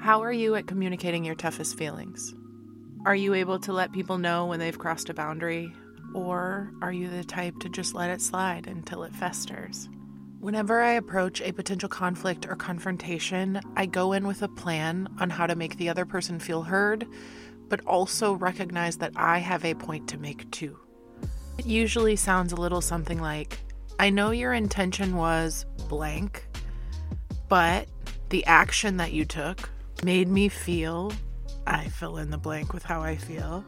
How are you at communicating your toughest feelings? Are you able to let people know when they've crossed a boundary? Or are you the type to just let it slide until it festers? Whenever I approach a potential conflict or confrontation, I go in with a plan on how to make the other person feel heard, but also recognize that I have a point to make too. It usually sounds a little something like I know your intention was blank, but the action that you took made me feel. I fill in the blank with how I feel.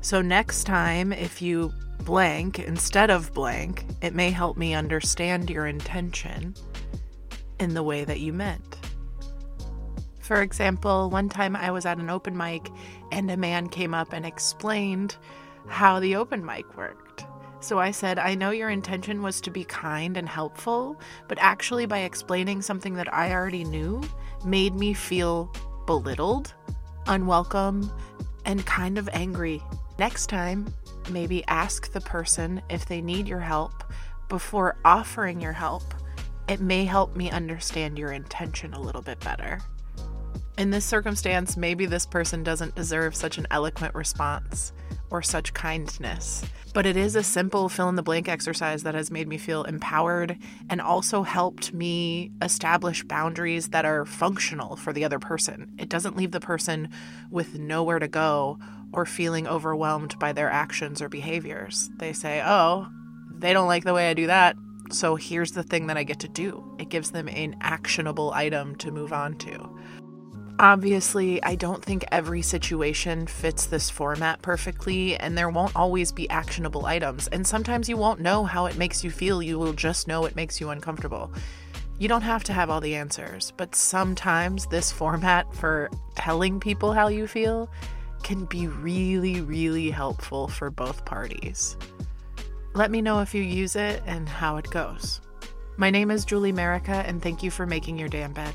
So next time, if you blank instead of blank, it may help me understand your intention in the way that you meant. For example, one time I was at an open mic and a man came up and explained how the open mic worked. So I said, I know your intention was to be kind and helpful, but actually, by explaining something that I already knew, made me feel belittled, unwelcome, and kind of angry. Next time, maybe ask the person if they need your help before offering your help. It may help me understand your intention a little bit better. In this circumstance, maybe this person doesn't deserve such an eloquent response or such kindness. But it is a simple fill in the blank exercise that has made me feel empowered and also helped me establish boundaries that are functional for the other person. It doesn't leave the person with nowhere to go or feeling overwhelmed by their actions or behaviors. They say, oh, they don't like the way I do that. So here's the thing that I get to do. It gives them an actionable item to move on to. Obviously, I don't think every situation fits this format perfectly, and there won't always be actionable items. And sometimes you won't know how it makes you feel, you will just know it makes you uncomfortable. You don't have to have all the answers, but sometimes this format for telling people how you feel can be really, really helpful for both parties. Let me know if you use it and how it goes. My name is Julie Merica, and thank you for making your damn bed.